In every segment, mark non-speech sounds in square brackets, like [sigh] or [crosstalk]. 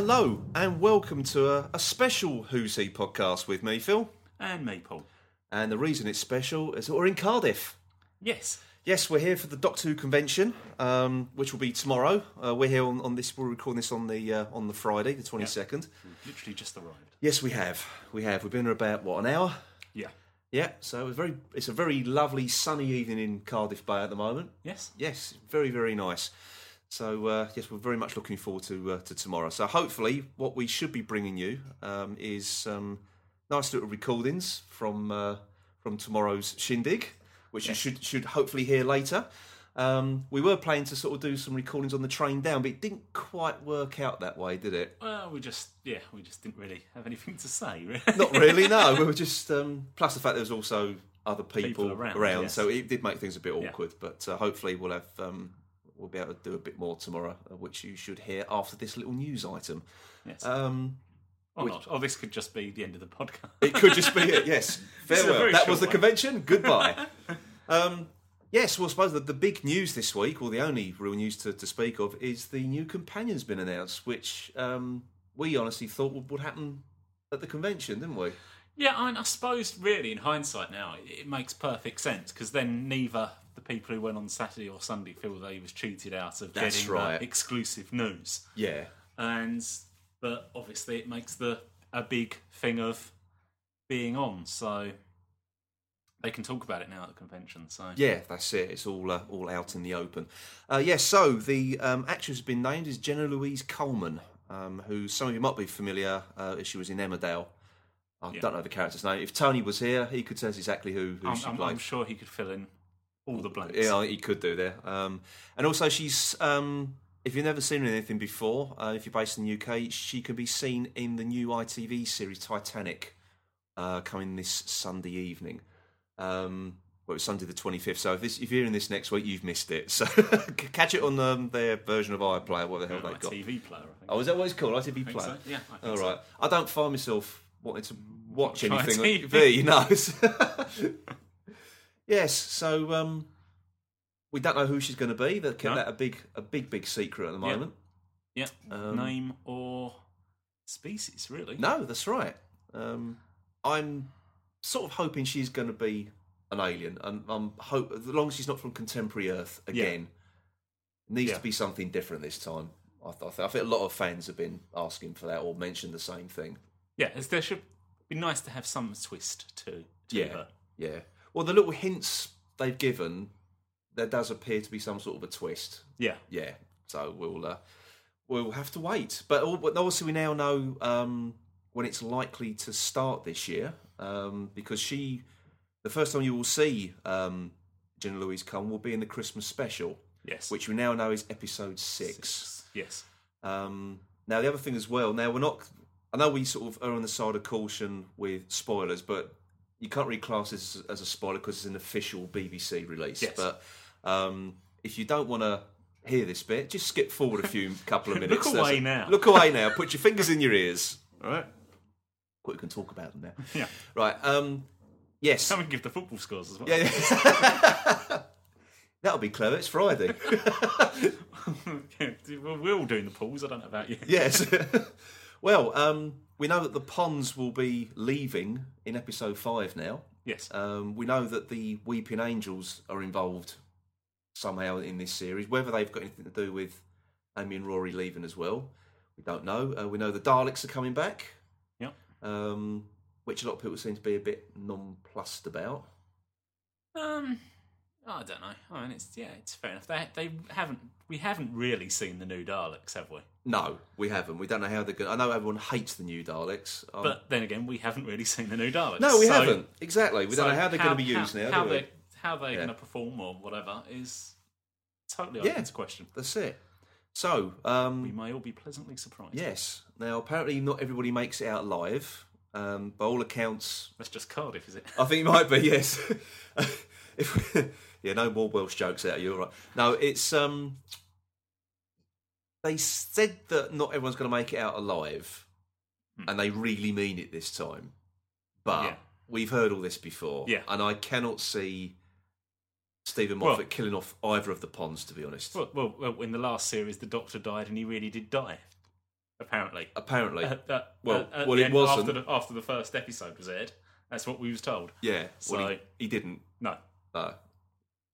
Hello and welcome to a, a special Who's He podcast with me, Phil. And me, Paul. And the reason it's special is that we're in Cardiff. Yes. Yes, we're here for the Doctor Who convention, um, which will be tomorrow. Uh, we're here on, on this. We're recording this on the uh, on the Friday, the twenty second. We've literally just arrived. Yes, we have. We have. We've been here about what an hour. Yeah. Yeah. So it's very. It's a very lovely sunny evening in Cardiff Bay at the moment. Yes. Yes, very very nice. So uh, yes, we're very much looking forward to uh, to tomorrow. So hopefully, what we should be bringing you um, is some nice little recordings from uh, from tomorrow's shindig, which you should should hopefully hear later. Um, we were planning to sort of do some recordings on the train down, but it didn't quite work out that way, did it? Well, we just yeah, we just didn't really have anything to say. Really. Not really. No, [laughs] we were just um, plus the fact there was also other people, People around, yes. so it did make things a bit awkward. But uh, hopefully, we'll have um, we'll be able to do a bit more tomorrow, uh, which you should hear after this little news item. Yes. Um, or not. Or this could just be the end of the podcast. it could just be it. Yes, [laughs] farewell. That was the one. convention. Goodbye. [laughs] um, yes, well, I suppose the, the big news this week, or the only real news to, to speak of, is the new companion's been announced, which um, we honestly thought would, would happen at the convention, didn't we? yeah, I, I suppose really in hindsight now, it, it makes perfect sense because then neither the people who went on Saturday or Sunday feel they was cheated out of That's getting right. exclusive news, Yeah. and but obviously it makes the a big thing of being on, so. They can talk about it now at the convention, so Yeah, that's it. It's all uh, all out in the open. Uh, yes, so the um, actress has been named is Jenna Louise Coleman, um, who some of you might be familiar. Uh, as she was in Emmerdale. I Yeah. don't know the character's name. If Tony was here, he could tell us exactly who, who I'm, she I'm, played. I'm sure he could fill in all the blanks. Yeah, he could do there. Um, and also, she's um, if you've never seen anything before, uh, if you're based in the UK, she can be seen in the new ITV series Titanic, uh, coming this Sunday evening. Um, well, it's Sunday the 25th. So if, this, if you're hearing this next week, you've missed it. [laughs] So catch it on um, their version of iPlayer, what the hell My they've got. TV player, I think. Oh, is that what it's called? ITV I Player. so. Yeah, I think All so. I don't find myself wanting to watch anything on ITV. TV. No. Yes. So um, we don't know who she's going to be. Kept No. that a big, a big, big secret at the moment. Yeah, Um, name or species, really. No, that's right. Um, I'm sort of hoping she's going to be an alien, and I'm hope as long as she's not from contemporary Earth again. It needs Yeah. to be something different this time. I, th- I, th- I think a lot of fans have been asking for that or mentioned the same thing. Yeah, there should be nice to have some twist to, to Yeah. her. Yeah. Well, the little hints they've given, there does appear to be some sort of a twist. Yeah, Yeah. So we'll uh, we'll have to wait. But obviously, we now know um, when it's likely to start this year um, because she, the first time you will see um, Jenna Louise Coleman will be in the Christmas special, yes. which we now know is episode six. Yes. Um, now, the other thing as well, now we're not, I know we sort of are on the side of caution with spoilers, but you can't really class this as, as a spoiler because it's an official BBC release. Yes. But um, if you don't want to hear this bit, just skip forward a few [laughs] couple of minutes. Look away it. now. Look away now. Put your fingers in your ears. All right. We can talk about them now. [laughs] Yeah. Right. Um, yes. Come and give the football scores as well. Yeah. yeah. [laughs] That'll be clever. It's Friday. Well, we're all doing the pools. I don't know about you. Yes. well, um, we know that the Ponds will be leaving in episode five now. Yes. Um, we know that the Weeping Angels are involved somehow in this series. Whether they've got anything to do with Amy and Rory leaving as well, we don't know. Uh, we know the Daleks are coming back, Yep. um, which a lot of people seem to be a bit nonplussed about. Um, I don't know. I mean, it's yeah, it's fair enough. They they haven't we haven't really seen the new Daleks, have we? No, we haven't. We don't know how they're going. I know everyone hates the new Daleks. Um, But then again, we haven't really seen the new Daleks. no, we So- haven't. Exactly. We don't know how they're going to be used how, now. How they how they're Yeah. going to perform or whatever is totally Yeah. open to question. That's it. So, um, We may all be pleasantly surprised. Yes. Now, apparently, not everybody makes it out alive. Um, by all accounts, That's just Cardiff, is it? I think it might be. Yes. [laughs] if, yeah, no more Welsh jokes out of you. All right. No, it's um. They said that not everyone's going to make it out alive, and they really mean it this time. But Yeah. we've heard all this before, Yeah. and I cannot see Steven Well- Moffat killing off either of the ponds. To be honest, Well, well, well, in the last series, the Doctor died, and he really did die. Apparently, apparently. At- at- Well- at- well, it wasn't. after the, after the first episode was aired. That's what we was told. yeah, well, he, So- he didn't. No, No.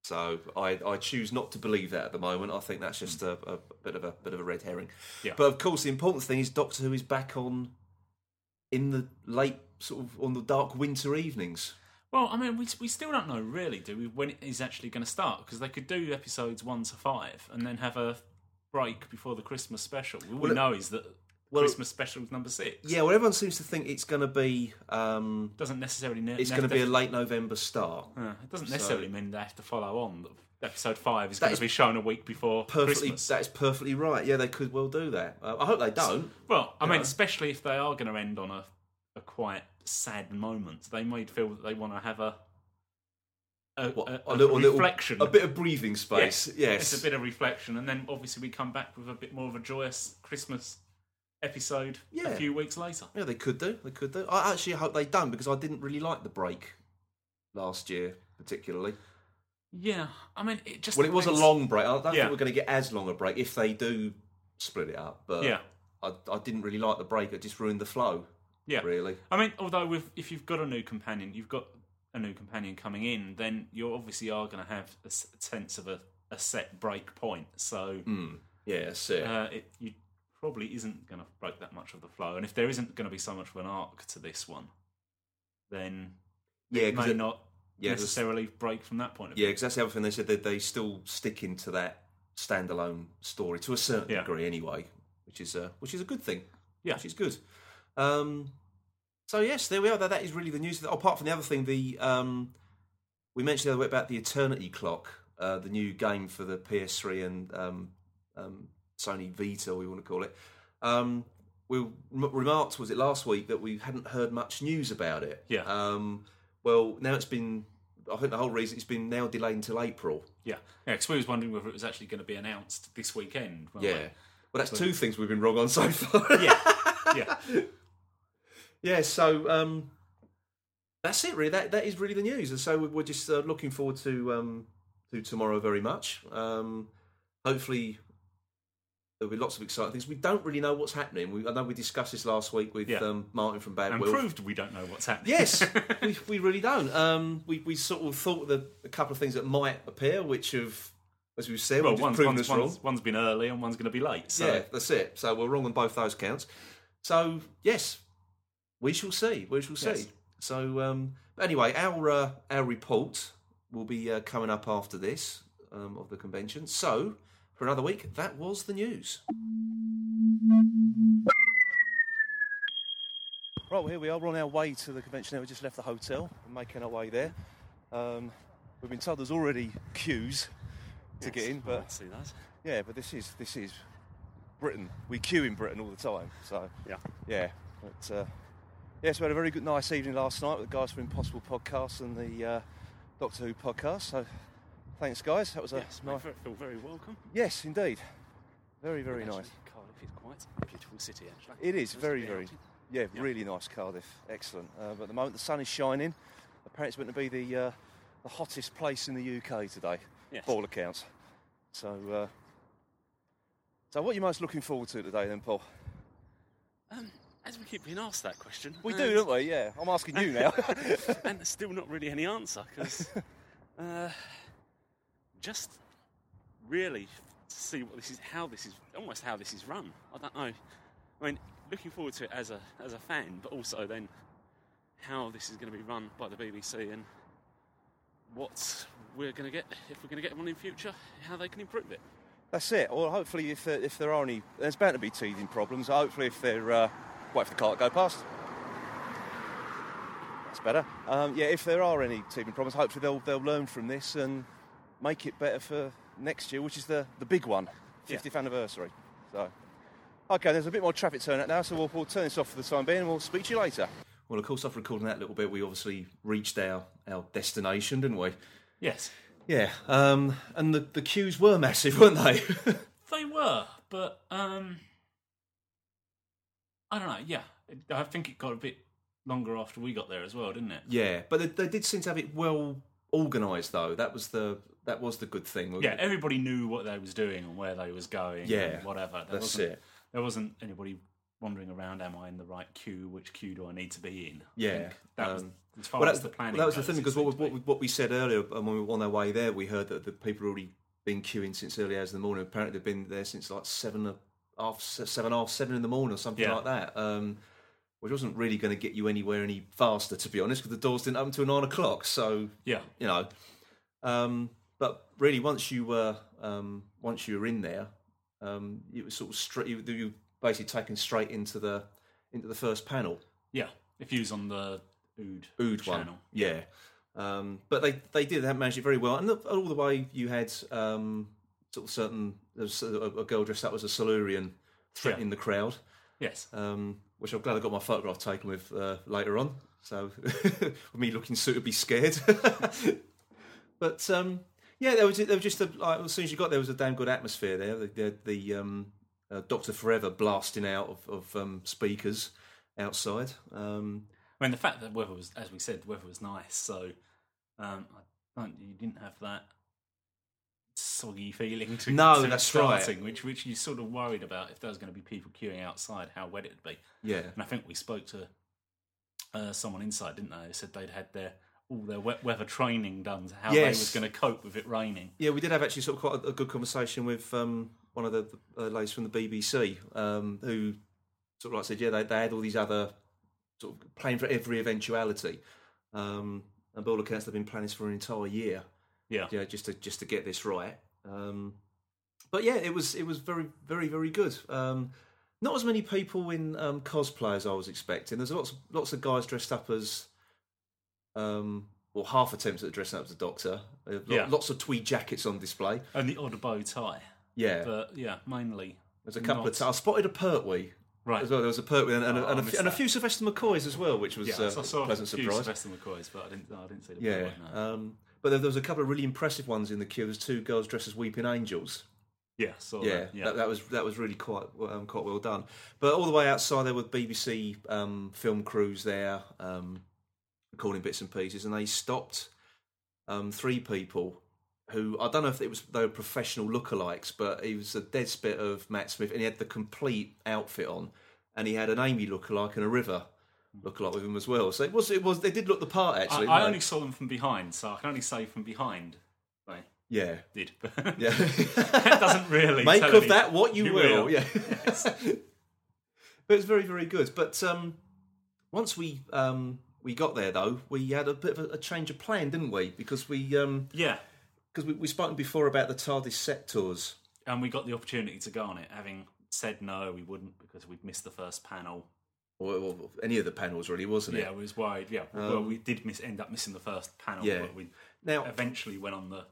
So I, I choose not to believe that at the moment. I think that's just hmm. a, a bit of a bit of a red herring. Yeah. But of course, the important thing is Doctor Who is back on in the late sort of on the dark winter evenings. Well, I mean, we we still don't know really, do we, when it is actually going to start? Because they could do episodes one to five and then have a break before the Christmas special. All Well, we know is that well- Christmas special number six. Yeah, well, everyone seems to think it's going to be um, doesn't necessarily. Ne- it's going to be a late November start. Uh, it doesn't necessarily mean they have to follow on. Episode five is That going is to be shown a week before Perfectly, Christmas. that is perfectly right. Yeah, they could well do that. Uh, I hope they don't. Well, I mean, know. especially if they are going to end on a, a quite sad moment, they might feel that they want to have a a, What, a, a little, little- reflection, a bit of breathing space. Yes, Yes, it's a bit of reflection, and then obviously we come back with a bit more of a joyous Christmas episode Yeah. a few weeks later. Yeah, they could do. They could do. I actually hope they don't because I didn't really like the break last year, particularly. Yeah, I mean, it just Well, it was a long break. I don't Yeah. think we're going to get as long a break if they do split it up. But Yeah, I, I didn't really like the break. It just ruined the flow. yeah. Really. I mean, although with, if you've got a new companion, you've got a new companion coming in, then you obviously are going to have a sense of a, a set break point. So Mm. Yeah, uh, it you probably isn't going to break that much of the flow. And if there isn't going to be so much of an arc to this one, then yeah, it may it- not yeah, necessarily break from that point of yeah, view. because that's the other thing they said that they still stick into that standalone story to a certain Yeah. degree, anyway, which is uh, which is a good thing. Yeah. which is good. Um, so yes, there we are. That, that is really the news. Apart from the other thing, the um, we mentioned the other way about the Eternity Clock, uh, the new game for the PS3 and um, um, Sony Vita, we want to call it. Um, we remarked, was it last week, that we hadn't heard much news about it. Yeah. Um, well, now it's been. I think the whole reason it's been now delayed until April. Yeah, yeah. Because we was wondering whether it was actually going to be announced this weekend. Yeah. Well, that's two things we've been wrong on so [laughs] far. yeah, yeah. yeah, so um, that's it. Really, that that is really the news, and so we're just uh, looking forward to um, to tomorrow very much. Um, hopefully, there'll be lots of exciting things. We don't really know what's happening. We, I know we discussed this last week with Yeah. um, Martin from Bad Wolf. proved we don't know what's happening. Yes, [laughs] we, we really don't. Um, we we sort of thought that a couple of things that might appear, which have, as we've said, well, we've one's, one's, one's, one's been early and one's going to be late. So Yeah, that's it. So we're wrong on both those counts. So yes, we shall see. We shall see. Yes. So um, anyway, our uh, our report will be uh, coming up after this um, of the convention. So for another week, that was the news. Right, well, here we are. We're on our way to the convention. now. We just left the hotel and making our way there. Um, we've been told there's already queues to get in, but see that. yeah, but this is this is Britain. We queue in Britain all the time. So Yeah. yeah. But uh, yes, we had a very good, nice evening last night with the guys from Impossible Podcast and the uh, Doctor Who podcast. So thanks, guys. That was a Yes, nice. Feel very welcome. Yes, indeed. Very, very Actually, nice. Cardiff is quite a beautiful city, actually. It is Nice very, very. Yeah, really nice Cardiff. Excellent. Uh, but at the moment, the sun is shining. Apparently, it's meant to be the uh, the hottest place in the UK today, Yes. by all accounts. So, uh, so what are you most looking forward to today, then, Paul? Um, as we keep being asked that question, We do, don't we? Yeah. I'm asking you now. [laughs] and there's still not really any answer because [laughs] uh, just really see what this is, how this is, almost how this is run. I don't know. I mean, looking forward to it as a as a fan, but also then how this is going to be run by the BBC and what we're going to get if we're going to get one in future, how they can improve it. That's it. Well, hopefully, if there, if there are any, there's bound to be teething problems. Hopefully, if they're uh, wait for the car to go past. That's better. Um, yeah, if there are any teething problems, hopefully they'll they'll learn from this and make it better for next year, which is the the big one, Yeah. 50th anniversary. So, okay, there's a bit more traffic turnout now, so we'll, we'll turn this off for the time being, and we'll speak to you later. Well, of course, after recording that little bit, we obviously reached our our destination, didn't we? Yes, Yeah, um, and the the queues were massive, [laughs] weren't they? they were, but um, I don't know. Yeah, I think it got a bit longer after we got there as well, didn't it? Yeah, but they, they did seem to have it well organised, though. That was the that was the good thing. Yeah, everybody knew what they was doing and where they was going. Yeah, and whatever. There that's wasn't, it. There wasn't anybody wandering around. Am I in the right queue? Which queue do I need to be in? Yeah, that was um, as far Well, as the planning. well, that was the thing because what, what, what we said earlier um, when we were on our way there, we heard that the people had already been queuing since early hours in the morning. Apparently, they've been there since like seven, half seven, half seven in the morning or something Yeah. like that. Um, which wasn't really going to get you anywhere any faster, to be honest, because the doors didn't open until nine o'clock. So yeah, you know, um, really, once you were um, once you were in there, um, it was sort of straight. You, you were basically taken straight into the into the first panel. yeah. If you was on the Ood, Ood channel, one, yeah. Um, but they they did have managed it very well, and the, all the way you had um, sort of certain there was a, a girl dressed up as a Silurian threatening the crowd, yes, um, which I'm glad I got my photograph taken with uh, later on. So with [laughs] me looking suitably scared, [laughs] but um, yeah, there was there was just a, like, as soon as you got there was a damn good atmosphere there. The the, the um, uh, Doctor Forever blasting out of, of um, speakers outside. Um, I mean the fact that weather was, as we said, the weather was nice. So um, I don't, you didn't have that soggy feeling to No, to that's right. which which you sort of worried about if there was going to be people queuing outside, how wet it'd be. yeah, And I think we spoke to uh, someone inside, didn't they? They said they'd had their all their wet weather training done, how they Yes. was going to cope with it raining. Yeah, we did have actually sort of quite a, a good conversation with um, one of the, the uh, ladies from the BBC um, who sort of like said, yeah, they, they had all these other sort of playing for every eventuality. Um, and by all accounts, they've been planning this for an entire year, Yeah, yeah, just to just to get this right. Um, but yeah, it was it was very very very good. Um, not as many people in um, cosplay as I was expecting. There's lots lots of guys dressed up as, um, well, half attempts at dressing up as a doctor. Uh, Yeah. Lots of tweed jackets on display. and the odd bow tie, Yeah, but yeah, mainly there's a couple not- of. T- I spotted a Pertwee right. as well. There was a Pertwee and, and, a- Oh, and, a, missed few, and a few Sylvester McCoys as well, which was Yeah, uh, so I saw a pleasant a few surprise. Sylvester McCoys, but I didn't. I didn't see the Yeah, Pertwee, no. um, but there, there was a couple of really impressive ones in the queue. There's two girls dressed as weeping angels. yeah, saw yeah, that. yeah. That, that was that was really quite um, quite well done. But all the way outside, there were BBC um, film crews there um, recording bits and pieces, and they stopped um, three people who I don't know if it was they were professional lookalikes, but he was a dead spit of Matt Smith, and he had the complete outfit on, and he had an Amy lookalike and a River lookalike with him as well. So it was it was they did look the part actually. I didn't only saw them from behind, so I can only say from behind they yeah did. [laughs] yeah. that doesn't really Make of that what you, You will. will. Yeah. [laughs] but it's very, very good. But um, once we um, we got there, though, we had a bit of a, a change of plan, didn't we? Because we because Yeah, because we, we spoken before about the TARDIS set tours. and we got the opportunity to go on it, having said no, we wouldn't because we'd missed the first panel. Or, or any of the panels, really, wasn't it? Yeah, it? we was worried. Yeah, well, we um, did miss end up missing the first panel, Yeah. but we Now eventually went on the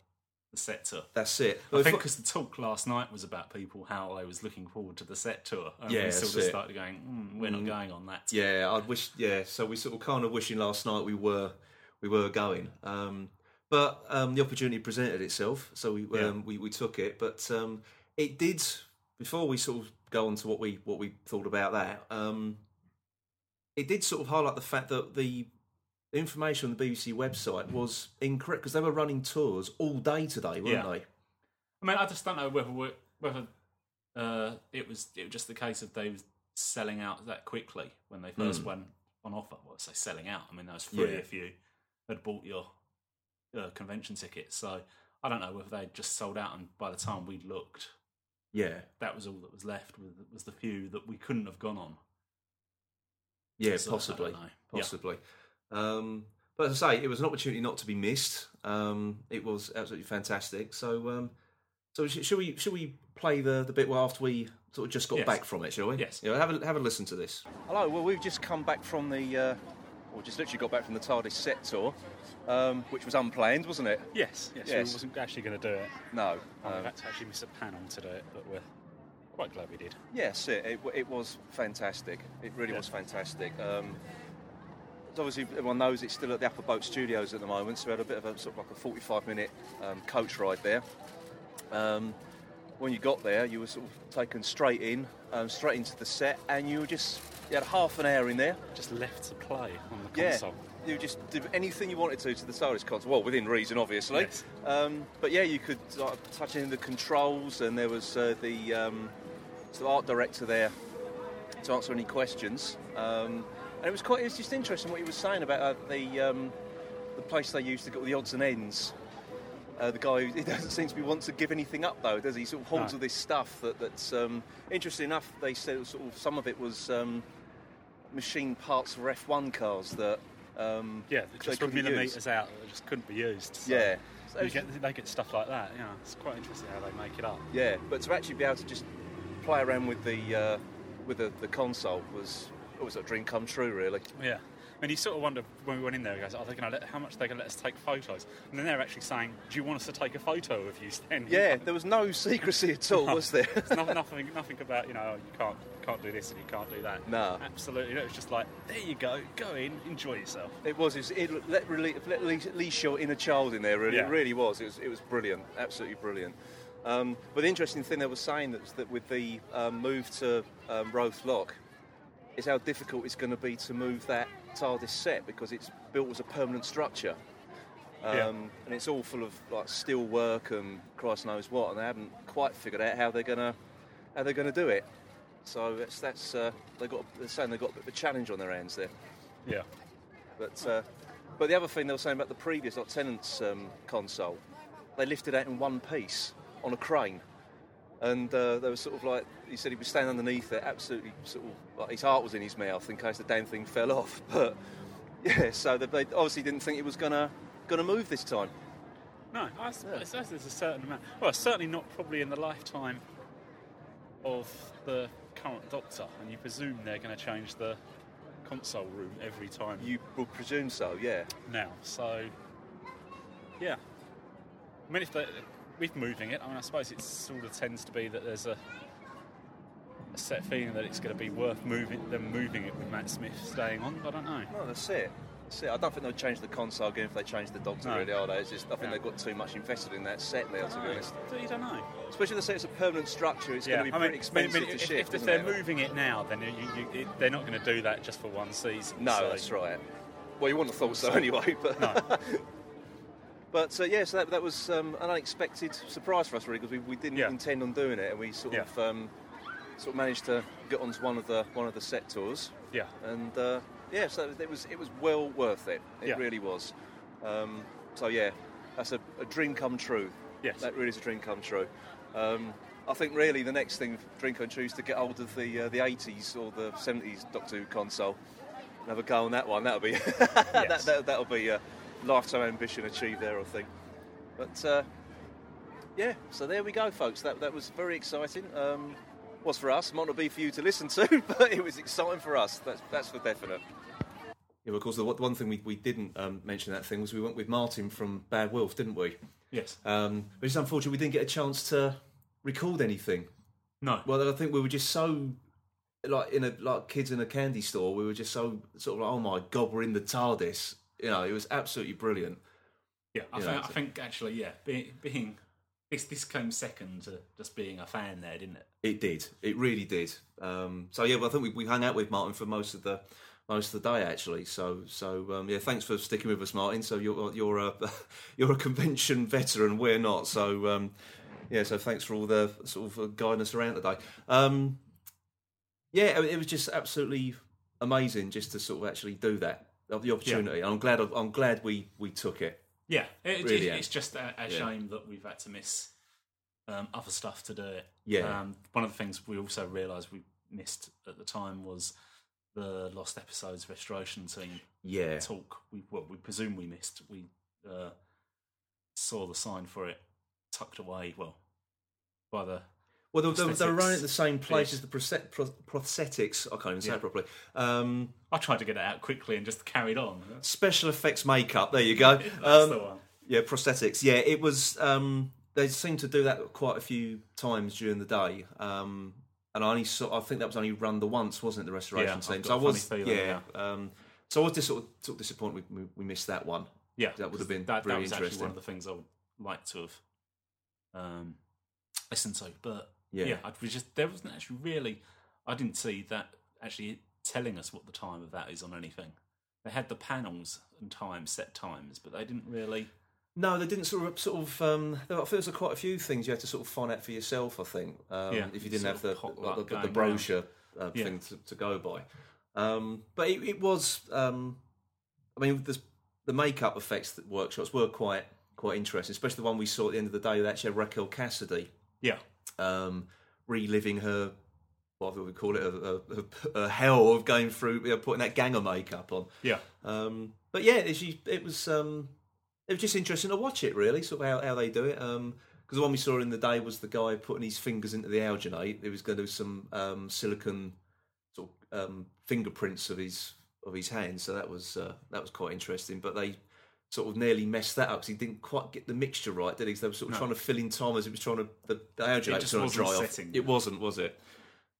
the set tour. that's it. I think because the talk last night was about people how they was looking forward to the set tour, and Yeah, we sort of it. started going, mm, "We're not going on that." Yeah, I wish. Yeah, so we sort of kind of wishing last night we were we were going, um, but um, the opportunity presented itself, so we Yeah. um, we, we took it. But um, it did before we sort of go on to what we what we thought about that. Um, it did sort of highlight the fact that the information on the BBC website was incorrect because they were running tours all day today, weren't Yeah. they? I mean, I just don't know whether we whether uh, it was it was just the case of they was selling out that quickly when they first went on offer. Well, I say selling out. I mean, that was free Hmm. Yeah. if you had bought your uh, convention ticket. So I don't know whether they'd just sold out, and by the time we looked, Yeah, that was all that was left. Was, was the few that we couldn't have gone on. Yeah, So, I don't possibly, know. Yeah. possibly. Um, but as I say, it was an opportunity not to be missed. Um, it was absolutely fantastic. So, um, so sh- should we should we play the the bit where after we sort of just got Yes. back from it, shall we? Yes. Yeah, have a have a listen to this. Hello. Well, we've just come back from the, uh, or just literally got back from the TARDIS set tour, um, which was unplanned, wasn't it? Yes, yes, Yes. we wasn't actually going to do it. No. Um, Um, we've had to actually miss a panel to do it, but we're quite glad we did. Yes, it, it, it was fantastic. It really Yeah. was fantastic. Um, as obviously, everyone knows it's still at the Upper Boat Studios at the moment, so we had a bit of a sort of like a 45 minute um, coach ride there. Um, when you got there, you were sort of taken straight in, um, straight into the set, and you were just you had half an hour in there. Just left to play on the console. Yeah, you just did anything you wanted to to the TARDIS console. Well, within reason, obviously. Yes. Um, but yeah, you could like, touch in the controls, and there was uh, the um, so the art director there to answer any questions. Um, and it was quite. It was just interesting what he was saying about uh, the um, the place they used to get all the odds and ends. Uh, the guy who he [laughs] doesn't seem to be want to give anything up though, does he? He Sort of holds No. all this stuff that, that's um, interesting enough. They said sort of some of it was um, machine parts for F1 cars that um, Yeah, they they just couldn't were millimetres out that just couldn't be used. So Yeah. So you get, they get stuff like that. Yeah, it's quite interesting how they make it up. Yeah, but to actually be able to just play around with the uh, with the, the console was always a dream come true, really. Yeah. And you sort of wonder when we went in there, guys, are they going to let how much they're going to let us take photos? And then they're actually saying, "Do you want us to take a photo of you standing?" Yeah, there was no secrecy at all, was there? [laughs] There's no, nothing, nothing about you know you can't can't do this and you can't do that. No. absolutely. It was just like there you go, go in, enjoy yourself. It was. It, was, it let, really, let Lee show inner child in there. Really, Yeah. it really was. It was. It was brilliant. Absolutely brilliant. Um, but the interesting thing they were saying that, that with the um, move to um, Roath Lock is how difficult it's going to be to move that TARDIS set because it's built as a permanent structure. Um, Yeah. And it's all full of like steel work and Christ knows what, and they haven't quite figured out how they're gonna how they're gonna do it. So that's that's uh, they got they're saying they've got a bit of a challenge on their hands there. Yeah, But uh, but the other thing they were saying about the previous like Tennant's um, console, they lifted out in one piece on a crane, and uh, they were sort of like he said he was standing underneath it, absolutely sort of like his heart was in his mouth in case the damn thing fell off. [laughs] But yeah, so they, they obviously didn't think it was gonna gonna move this time. no, I suppose there's a certain amount. Well, certainly not probably in the lifetime of the current Doctor, and you presume they're going to change the console room every time You would presume so, yeah. now. So, yeah. I mean, if they with moving it, I mean, I suppose it sort of tends to be that there's a a set feeling that it's going to be worth moving them moving it with Matt Smith staying on. But I don't know. No, that's it. That's it. I don't think they'll change the console again if they change the Doctor, No. really, are they? It's just I think No. they've got too much invested in that set now, to be honest. You don't know. Especially the set it's a permanent structure, it's Yeah, going to be I pretty mean, expensive I mean, to if, shift. if, if they're it? moving it now, then you, you, it, they're not going to do that just for one season. No, so- that's right. Well, you wouldn't have thought so anyway, but. No. [laughs] But uh, yeah, so that, that was um, an unexpected surprise for us, really, because we, we didn't Yeah. intend on doing it, and we sort Yeah. of um, sort of managed to get onto one of the one of the set tours, Yeah. and uh, yeah, so it was it was well worth it. It Yeah. really was. Um, so yeah, that's a, a dream come true. Yes. that really is a dream come true. Um, I think really the next thing dream come true is to get hold of the uh, the 80s or the 70s Doctor Who console and have a go on that one. That'll be [laughs] that, that, that'll be a lifetime ambition achieved there, I think. But uh, yeah, so there we go, folks. That that was very exciting. Um, was for us, might not be for you to listen to, [laughs] but it was exciting for us. That's that's for definite. Yeah, well, of course, the one one thing we, we didn't um, mention that thing was we went with Martin from Bad Wolf, didn't we? Yes. Um, but it's unfortunate we didn't get a chance to record anything. No. Well, I think we were just so like in a like kids in a candy store. We were just so sort of like, oh my god, we're in the TARDIS. You know, it was absolutely brilliant. Yeah, I, think, I so- think actually, yeah, being, being this this came second to just being a fan there, didn't it? It did. It really did. Um, so yeah, well, I think we, we hung out with Martin for most of the most of the day actually. So so um, yeah, thanks for sticking with us, Martin. So you're you're a [laughs] you're a convention veteran. We're not. So um, yeah, so thanks for all the sort of uh, guiding us around today. Um, yeah, it was just absolutely amazing just to sort of actually do that. Of the opportunity. I'm glad. I'm glad we we took it. Yeah, it, Really, it- yeah. it's just a, a Yeah. shame that we've had to miss um, other stuff to do it. Yeah. Um, one of the things we also realised we missed at the time was the lost episodes restoration team Yeah. talk. We what we presume we missed. We uh, saw the sign for it tucked away. Well, by the Well, they, they, they were running at the same place as the proset- pro- prosthetics. I can't even say Yeah. it properly. Um, I tried to get it out quickly and just carried on. special effects makeup. There you go. [laughs] That's Um, the one. Yeah, prosthetics. Yeah, it was. Um, they seemed to do that quite a few times during the day. Um, and I only saw. I think that was only run the once, wasn't it? The restoration Yeah, team. got So I was. feeling, yeah. Um, so I was just sort of, sort of disappointed we, we, missed that one. Yeah, that would have been that, really that was actually interesting. one of the things I would like to have um, listened to. But Yeah. yeah, I was just there wasn't actually really. I didn't see that actually telling us what the time of that is on anything. They had the panels and time set times, but they didn't really. No, they didn't sort of sort of. Um, there were, there was quite a few things you had to sort of find out for yourself. I think um, Yeah, if you didn't have the like the, the, the brochure uh, Yeah. thing to, to go by. Um, but it, it was, um, I mean, the, the makeup effects that workshops were quite quite interesting, especially the one we saw at the end of the day that actually had Raquel Cassidy Yeah. Um, reliving her, what we call it, a, a, a hell of going through, you know, putting that gang of makeup on. Yeah. Um, but yeah, it, she- it was um, it was just interesting to watch it. Really, sort of how, how they do it. Because the one we saw in the day was the guy putting his fingers into the alginate. He was going to do some um, silicon sort of um, fingerprints of his of his hands. So that was uh, that was quite interesting. But they sort of nearly messed that up because he didn't quite get the mixture right, did he? 'Cause they were sort of No. trying to fill in time as it was trying to the, the was trying to dry off. It wasn't, was it?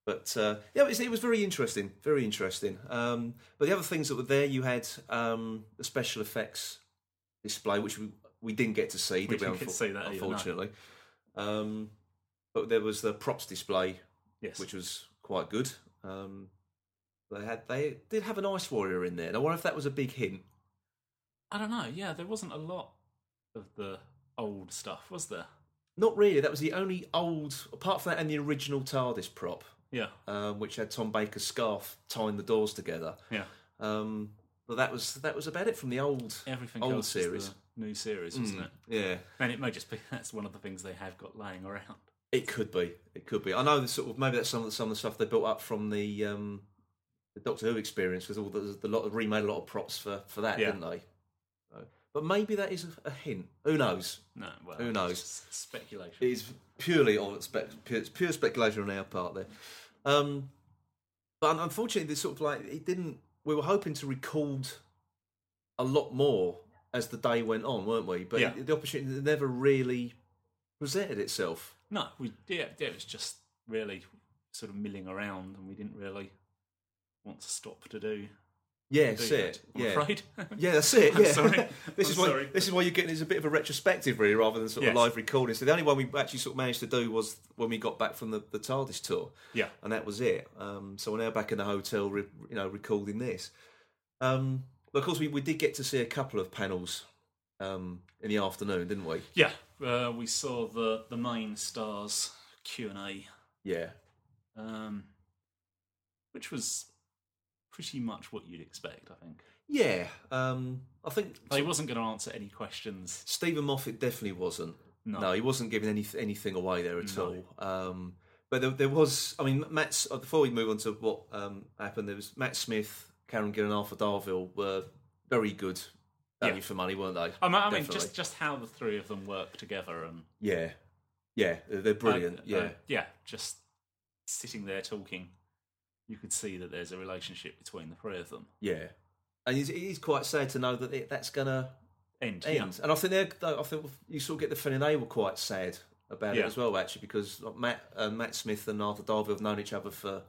But uh, yeah, it was, it was very interesting, very interesting. Um, but the other things that were there, you had um, the special effects display, which we, we didn't get to see, We did we? didn't get to see that either, no. unfortunately. Um, but there was the props display, Yes. which was quite good. Um, they had they did have an ice warrior in there. And I wonder if that was a big hint. I don't know. Yeah, there wasn't a lot of the old stuff, was there? Not really. That was the only old, apart from that, and the original TARDIS prop, Yeah. um, which had Tom Baker's scarf tying the doors together. Yeah. Um, but that was that was about it from the old Everything old series. new series, wasn't Mm, it? Yeah, And it may just be [laughs] that's one of the things they have got laying around. it could be. It could be. I know the sort of maybe that's some of the, some of the stuff they built up from the um, the Doctor Who experience with all the, the lot of remade a lot of props for for that, Yeah. didn't they? But maybe that is a, a hint. Who knows? No, well, Who knows? Speculation. It is purely on spec, pure, it's pure speculation on our part there. Um, but unfortunately, this sort of like it didn't. We were hoping to record a lot more as the day went on, weren't we? But Yeah. the opportunity never really presented itself. No, we yeah, yeah, it was just really sort of milling around, and we didn't really want to stop to do. Yeah, that's that, it. I'm Yeah, afraid. yeah, that's it. [laughs] Yeah, sorry. [laughs] this I'm is why sorry. this is why you're getting it's a bit of a retrospective, really, rather than sort of Yes. live recording. So the only one we actually sort of managed to do was when we got back from the, the TARDIS tour. yeah, and that was it. Um, so we're now back in the hotel, re- you know, recording this. Um, but of course, we, we did get to see a couple of panels um, in the afternoon, didn't we? yeah. Uh, we saw the the main stars Q and A, Yeah, um, which was pretty much what you'd expect. I think yeah. Um, I think he wasn't going to answer any questions. Steven Moffat definitely wasn't. No, No, he wasn't giving any anything away there at No. all. Um, but there, there was, I mean, Matt's. uh, Before we move on to what um, happened, there was Matt Smith, Karen Gillan, and Arthur Darvill were very good value Yeah. for money, weren't they? I mean, I mean just just how the three of them work together and yeah, yeah, they're they're brilliant. uh, yeah, uh, yeah, just sitting there talking. You could see that there's a relationship between the three of them. Yeah, and it's, quite sad to know that it, that's going to End, end. yeah. And I think they're, I think you sort of get the feeling they were quite sad about it as well, actually, because Matt uh, Matt Smith and Arthur Darvill have known each other for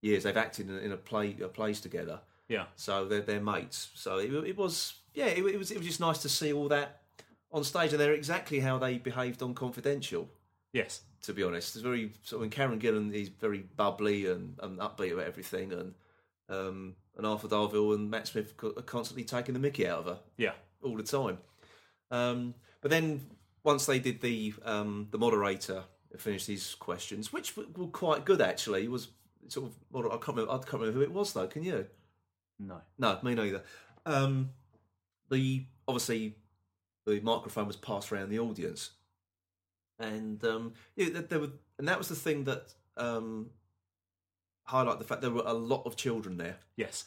years. They've acted in, in a play a plays together, yeah, so they're they're mates. So it, it was yeah, it, it was it was just nice to see all that on stage, and they're exactly how they behaved on Confidential. yes, To be honest, it's very sort of. Karen Gillan is very bubbly and, and upbeat about everything, and um, and Arthur Darvill and Matt Smith are constantly taking the Mickey out of her yeah, all the time. Um, but then once they did the um, the moderator finished his questions, which were, quite good actually. It was sort of I can't remember, I can't remember who it was though. Can you? no, No, me neither. Um, the obviously the microphone was passed around the audience, and um, yeah, there, there were, and that was the thing that um, highlight the fact there were a lot of children there. yes.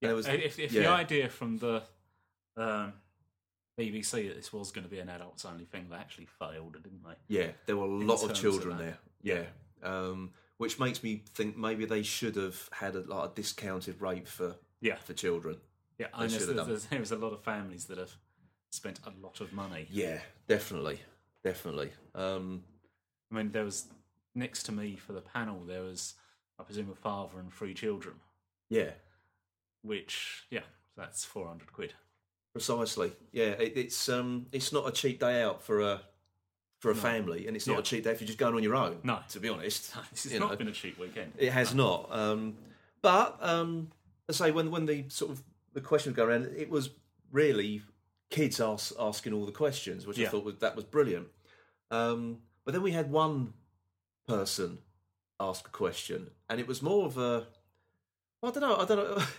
Yeah, there was- if, if the idea from the um, BBC that this was going to be an adults only thing, they actually failed, didn't they? Yeah, there were a lot of terms of children there. Yeah, um, which makes me think maybe they should have had a, like a discounted rate for Yeah, for children. yeah. And there's, there's, there's a lot of families that have spent a lot of money. Yeah, definitely, definitely. Um, I mean, there was next to me for the panel, there was, I presume, a father and three children, yeah, which, yeah, that's 400 quid. precisely. Yeah, it, it's um, it's not a cheap day out for a for a family, and it's not Yeah. a cheap day if you're just going on your own. No. to be honest, [laughs] This has not know. been a cheap weekend. It has not. Um, but um, I say when when the sort of the questions go around, it was really kids ask, asking all the questions, which I thought was that was brilliant. Um, but then we had one person ask a question, and it was more of a I don't know, I don't know. [laughs]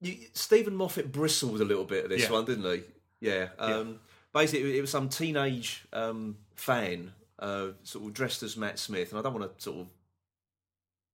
You, Steven Moffat bristled a little bit at this Yeah. one, didn't he? Yeah. Um, Basically, it was some teenage um, fan, uh, sort of dressed as Matt Smith, and I don't want to sort of.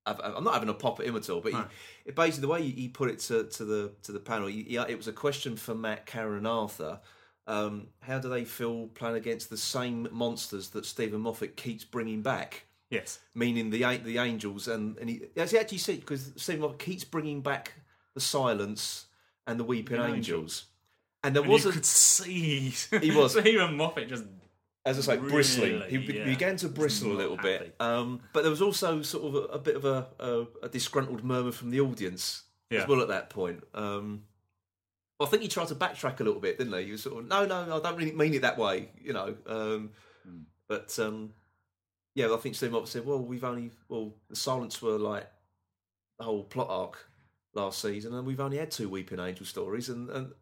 I'm not having a pop at him at all, but he, No. it basically the way he, he put it to, to the to the panel, he, he- it was a question for Matt, Karen, and Arthur. Um, how do they feel playing against the same monsters that Steven Moffat keeps bringing back? Yes. meaning the the angels, and and he, as he actually said, because Steven Moffat keeps bringing back the silence and the weeping The angels. angels. and there And was you a, could see He was. [laughs] Steven Moffat just as I say, bristling. He yeah, began to bristle a little happy. bit, um, but there was also sort of a, a bit of a, a, a disgruntled murmur from the audience Yeah. as well at that point. Um, I think he tried to backtrack a little bit, didn't he? He was sort of, no, no, I don't really mean it that way, you know. Um, Hmm. But um, yeah, I think Steve Moffat said, well, we've only, well, the silence were like the whole plot arc last season, and we've only had two Weeping Angel stories, and, and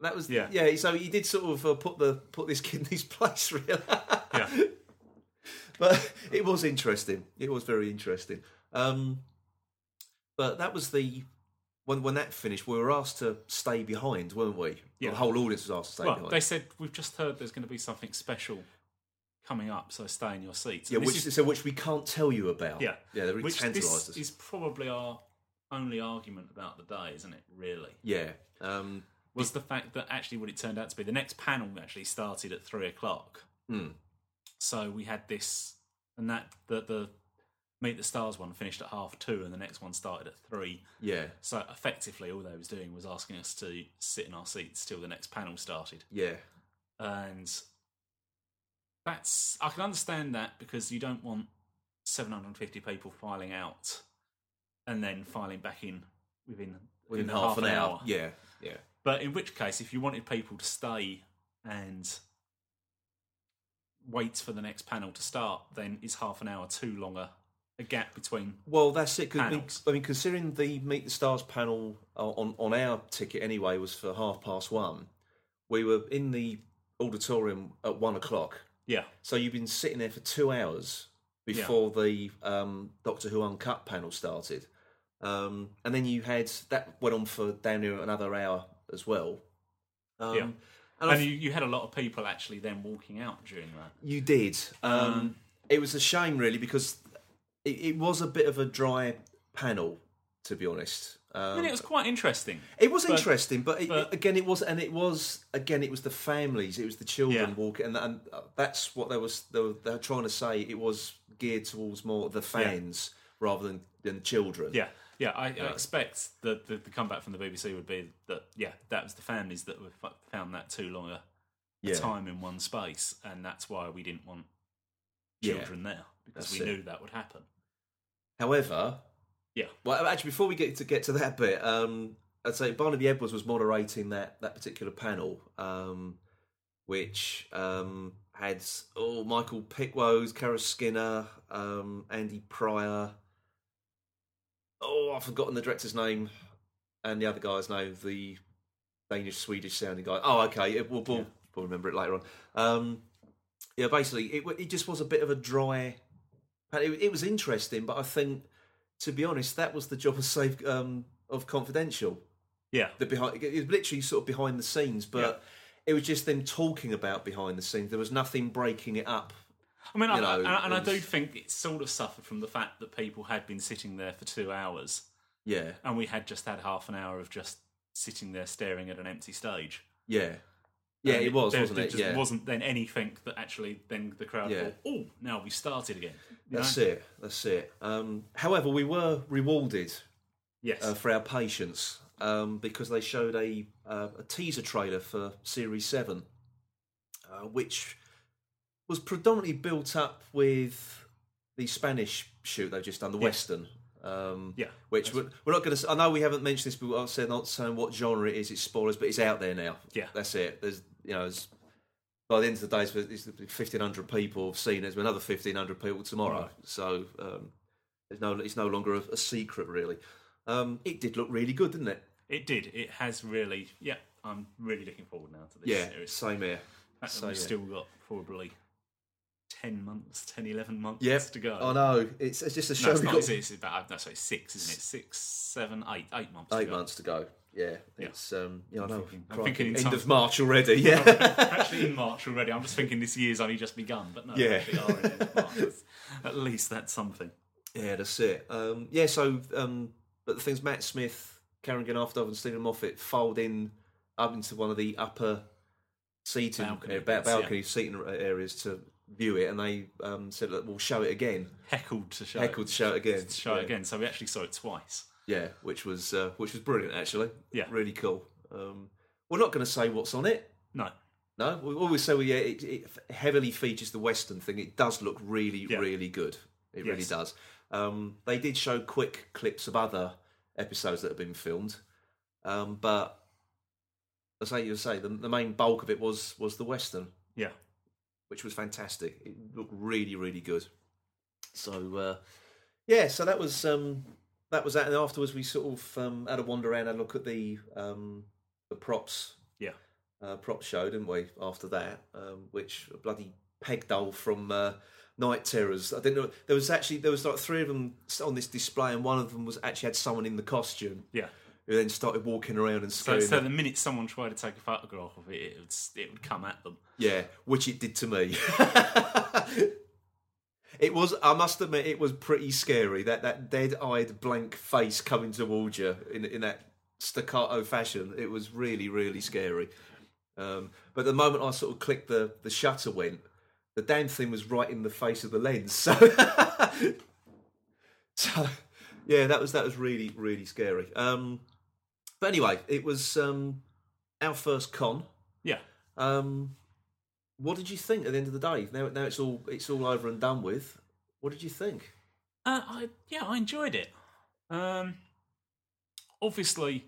that was, Yeah. yeah. So he did sort of uh, put the put this kid in his [laughs] place, really. Yeah. [laughs] but it was interesting. It was very interesting. Um, but that was the when when that finished, we were asked to stay behind, weren't we? Yeah. The whole audience was asked to stay Well, behind. they said we've just heard there's going to be something special coming up, so stay in your seats. yeah, And which is- so which we can't tell you about. yeah, yeah, they really which tantalised this is probably our only argument about the day, isn't it? Really, Yeah, um, was the fact that actually what it turned out to be the next panel actually started at three o'clock. hmm. So we had this, and that the the Meet the Stars one finished at half two, and the next one started at three. yeah, So effectively, all they was doing was asking us to sit in our seats till the next panel started. yeah, and that's I can understand that because you don't want 750 people filing out and then filing back in within within half, an hour. Yeah, yeah, But in which case, if you wanted people to stay and wait for the next panel to start, then is half an hour too long a, a gap between? Well, that's it. 'cause I, mean, I mean, considering the Meet the Stars panel uh, on on our ticket anyway was for half past one, we were in the auditorium at one o'clock. Yeah, So you've been sitting there for two hours before the um, Doctor Who Uncut panel started, um, and then you had that went on for down near another hour as well. Um, Yeah. and, and you, you had a lot of people actually then walking out during that. You did. Um, Um, it was a shame, really, because it, it was a bit of a dry panel, to be honest. Um, I mean, it was quite interesting. it was but- interesting, but, it, but- again, it was, and it was again, it was the families, it was the children Yeah. walking, and, and that's what they was they were, they were trying to say. It was geared towards more the fans rather than than children. Yeah, yeah. I, I expect that the, the comeback from the BBC would be that yeah, that was the families that were, found that too long a, Yeah. time in one space, and that's why we didn't want Yeah. children there because we it. knew that would happen. However, Yeah, Well, actually, before we get to get to that bit, um, I'd say Barnaby Edwards was moderating that that particular panel, um, which um, had oh Michael Pickwoad, Caro Skinner, um, Andy Pryor. Oh, I've forgotten the director's name and the other guy's name, the Danish Swedish sounding guy. Oh, okay, it, we'll, we'll, Yeah. we'll remember it later on. Um, yeah, basically, it it just was a bit of a dry. It, it was interesting, but I think to be honest, that was the job of safe um, of confidential. yeah, The behind it was literally sort of behind the scenes, but it was just them talking about behind the scenes. There was nothing breaking it up. I mean, I, know, and, and I do think it sort of suffered from the fact that people had been sitting there for two hours, Yeah, and we had just had half an hour of just sitting there staring at an empty stage. yeah, yeah. And It was, there, wasn't there it? Just Yeah, wasn't then anything that actually then the crowd Yeah. thought, oh, now we started again. You that's know? it. That's it. Um, however, we were rewarded Yes. uh, for our patience um, because they showed a uh, a teaser trailer for Series Seven, uh, which was predominantly built up with the Spanish shoot they've just done, the Western. Um, Yeah, which we're, we're not going to. I know we haven't mentioned this, but I've said not saying what genre it is. It's spoilers, but it's out there now. Yeah. that's it. There's you know. It's, by the end of the day, it's, it's fifteen hundred people have seen it. There's another fifteen hundred people tomorrow. Right. So um, it's no, it's no longer a, a secret really. Um, it did look really good, didn't it? It did. It has really. Yeah, I'm really looking forward now to this Yeah, series. same here. So, we've yeah. still got probably 10 months, 10, 11 months Yep. to go. I know. It's, it's just a show. No, it's not. got It's, about, no, sorry, six, isn't it? Six, seven, eight, eight months. to eight go. months to go. Yeah, it's um, yeah, I know. thinking- I'm thinking in end time- of March already. [laughs] Yeah, [laughs] Actually, in March already. I'm just thinking this year's only just begun, but no, Yeah. we are in March. At least that's something. yeah, that's it. Um, yeah, so um, but the things Matt Smith, Karen Ganafdov, and Steven Moffat fold in up into one of the upper seating Balcony uh, balcony seating areas to view it, and they um, said that we'll show it again. Heckled to show Heckled it. to show it again. To show Yeah. it again. So we actually saw it twice. Yeah, which was uh, which was brilliant actually. Yeah. really cool. Um, we're not going to say what's on it. No. No, we always say well, yeah, it, it heavily features the Western thing. It does look really, Yeah. really good. It really does. Um, they did show quick clips of other episodes that have been filmed, um, but as I you say, the, the main bulk of it was was the Western, Yeah. Which was fantastic. It looked really, really good. So uh, yeah, so that was um, that was that, and afterwards we sort of um, had a wander around and look at the um, the props Yeah. uh, prop show, didn't we? After that, um, which a bloody peg doll from uh, Night Terrors. I didn't know there was actually there was like three of them on this display, and one of them was actually had someone in the costume Yeah. Who then started walking around and So, so the minute someone tried to take a photograph of it, it would, it would come at them. Yeah, which it did to me. [laughs] [laughs] it was, I must admit, it was pretty scary. That that dead-eyed, blank face coming towards you in in that staccato fashion. It was really, really scary. Um, but the moment I sort of clicked the the shutter went, the damn thing was right in the face of the lens. [laughs] So, so yeah, that was that was really, really scary. Um, but anyway, it was um, our first con. Yeah. Um, what did you think at the end of the day? Now, now it's all it's all over and done with. What did you think? Uh, I yeah, I enjoyed it. Um, obviously,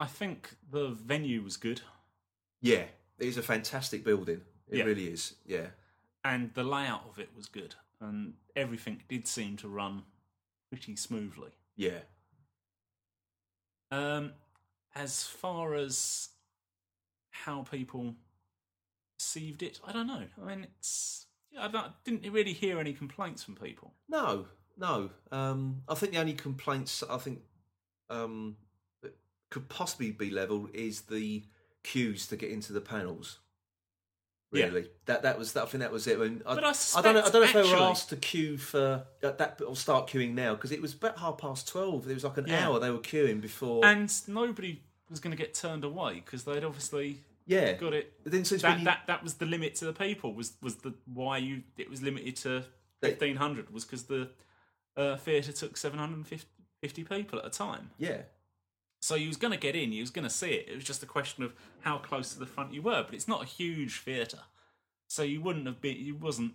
I think the venue was good, Yeah, it is a fantastic building. It Yeah. really is. Yeah, and the layout of it was good, and everything did seem to run pretty smoothly. yeah, Um, as far as how people perceived it, I don't know. I mean, it's I didn't really hear any complaints from people. no, no. Um, I think the only complaints I think um, could possibly be levelled is the queues to get into the panels. Yeah. Really, that that was that. I think that was it. I, But I I don't know. I don't know if they were asked to queue for that. that or start queuing now because it was about half past twelve. It was like an Yeah. hour they were queuing before. And nobody was going to get turned away because they'd obviously yeah, got it. Seem to be That, any- that that was the limit to the people. Was was the why you it was limited to fifteen hundred was because the uh, theatre took seven hundred and fifty people at a time. yeah, So you was going to get in, you was going to see it. It was just a question of how close to the front you were. But it's not a huge theatre, so you wouldn't have been. You wasn't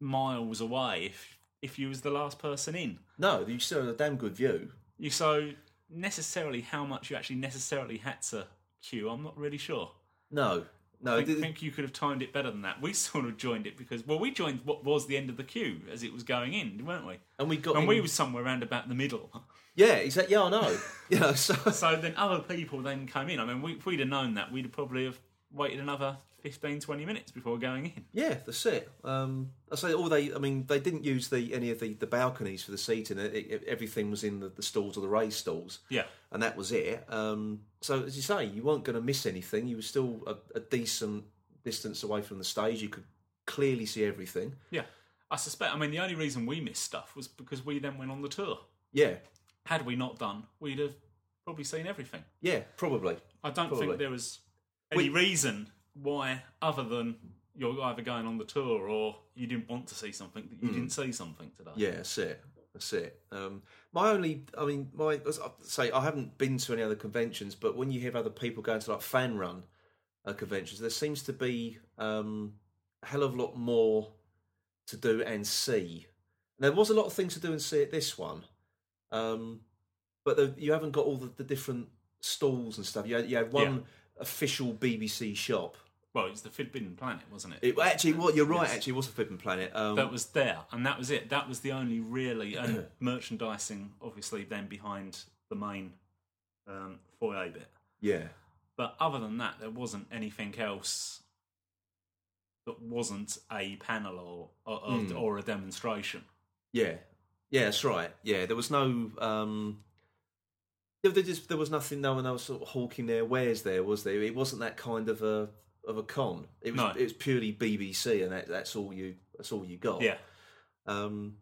miles away if if you was the last person in. no, you still had a damn good view. You so necessarily how much you actually necessarily had to queue. I'm not really sure. No, no, I think, didn't- think you could have timed it better than that. We [laughs] sort of joined it because well, we joined what was the end of the queue as it was going in, weren't we? and we got And in- we were somewhere around about the middle. yeah, exactly. Yeah, I know. [laughs] you know, so So then other people then came in. I mean, we, if we'd have known that, we'd have probably have waited another 15, 20 minutes before going in. yeah, that's it. Um, I say all they. I mean, they didn't use the any of the, the balconies for the seating. It, it, everything was in the, the stalls or the raised stalls. Yeah. and that was it. Um, so as you say, you weren't going to miss anything. You were still a, a decent distance away from the stage. You could clearly see everything. Yeah. I suspect, I mean, the only reason we missed stuff was because we then went on the tour. Yeah, Had we not done, we'd have probably seen everything. yeah, probably. I don't Probably. think there was any reason why, other than you're either going on the tour or you didn't want to see something, that you didn't see something today. Yeah, that's it. That's it. Um, my only, I mean, my as I say, I haven't been to any other conventions, but when you hear other people going to like fan run uh, conventions, there seems to be um, a hell of a lot more to do and see. And there was a lot of things to do and see at this one, um, but the, you haven't got all the, the different stalls and stuff. You had, you had one official BBC shop. Well, it's the Forbidden Planet, wasn't it? It actually, what you're right. Yes. Actually, it was a Forbidden Planet. Um, that was there, and that was it. That was the only really [clears throat] and merchandising, obviously, then behind the main um, foyer bit. yeah, But other than that, there wasn't anything else that wasn't a panel or or, or, or a demonstration. Yeah, yeah, that's right. Yeah, there was no. Um, there, there just there was nothing. No one else sort of hawking their wares there, was there? It wasn't that kind of a of a con. It was No. it was purely BBC, and that, that's all you that's all you got. Yeah, Um,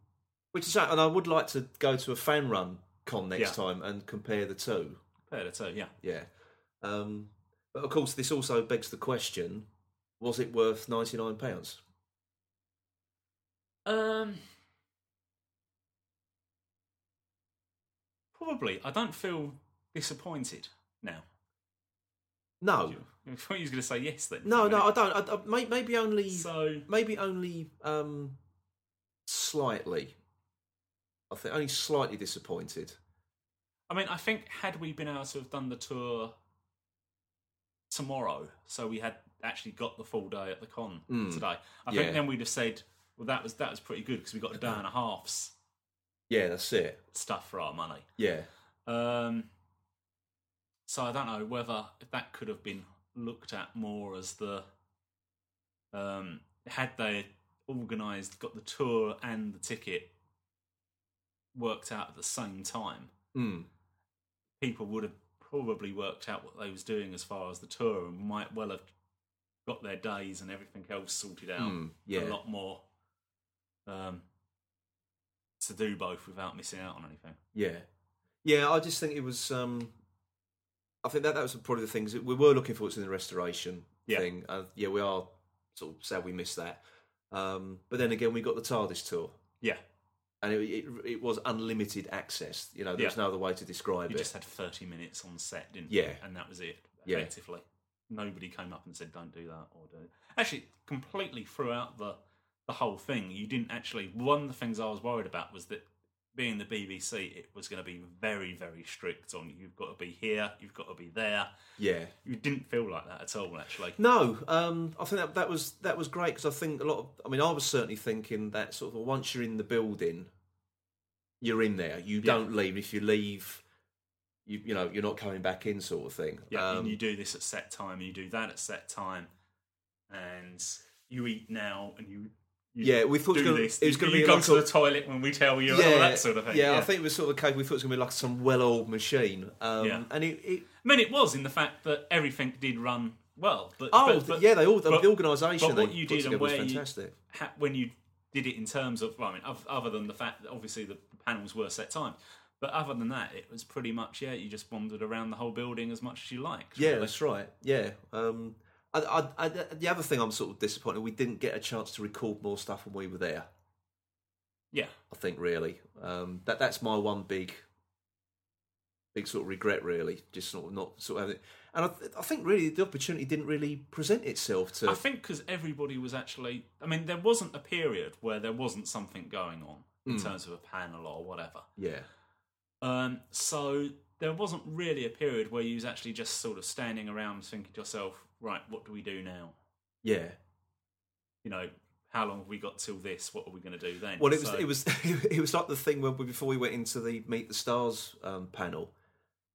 which is and I would like to go to a fan run con next Yeah. time and compare the two. compared to yeah. Yeah. Um, but of course, this also begs the question: Was it worth ninety nine pounds? Um, probably. I don't feel disappointed now. No, I thought you was going to say yes then. no, no. [laughs] I don't. I, I, maybe only So maybe only um, slightly. I think only slightly disappointed. I mean, I think had we been able to have done the tour tomorrow, so we had actually got the full day at the con today, I yeah. think then we'd have said, "Well, that was that was pretty good because we got a day and a half's Yeah, that's it. stuff for our money." Yeah, Um, so I don't know whether if that could have been looked at more as the um, had they organised, got the tour and the ticket worked out at the same time. mm. People would have probably worked out what they was doing as far as the tour and might well have got their days and everything else sorted out Mm, yeah. a lot more um, to do both without missing out on anything. yeah, yeah. I just think it was. Um, I think that that was probably the things that we were looking forward to in the restoration Yeah. thing. Uh, yeah, we are sort of sad we missed that. Um, but then again, we got the TARDIS tour. Yeah, and it, it, it was unlimited access. You know, there's Yeah. no other way to describe You it. just had 30 minutes on set, didn't Yeah. you? And that was it, Yeah. effectively. Nobody came up and said, don't do that or do it. Actually, completely throughout the, the whole thing, you didn't actually. One of the things I was worried about was that being the BBC, it was going to be very, very strict on you've got to be here, you've got to be there. yeah. You didn't feel like that at all, actually. No, um, I think that that was that was great because I think a lot of. I mean, I was certainly thinking that sort of once you're in the building, you're in there. You Yeah. don't leave. If you leave, you you know you're not coming back in, sort of thing. Yeah, Um, and you do this at set time, and you do that at set time, and you eat now, and you. You Yeah, we thought it was gonna- this. it was gonna you be go like to a- the toilet when we tell you, and all that sort of thing. Yeah, I think it was sort of the case. We thought it was going to be like some well-oiled machine. Um, Yeah. and it, it I mean, it was in the fact that everything did run well. But oh but, but yeah, they all the, but- the organisation but what you did and where you- fantastic. ha- when you did it in terms of, well, I mean, other than the fact that obviously the panels were set time, but other than that, it was pretty much yeah, you just wandered around the whole building as much as you liked. Yeah, really. that's right. Yeah. Um, I, I, I, the other thing I'm sort of disappointed we didn't get a chance to record more stuff when we were there. yeah, I think really um, that that's my one big, big sort of regret. Really, just sort of not sort of having. And I, th- I think really the opportunity didn't really present itself to. I think because everybody was actually, I mean, there wasn't a period where there wasn't something going on in Hmm. terms of a panel or whatever. yeah. Um, so there wasn't really a period where you was actually just sort of standing around thinking to yourself, right, what do we do now? Yeah. You know, how long have we got till this? What are we going to do then? Well, it was So- it was [laughs] it was like the thing when before we went into the Meet the Stars um, panel.